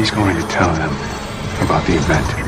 He's going to tell them about the event.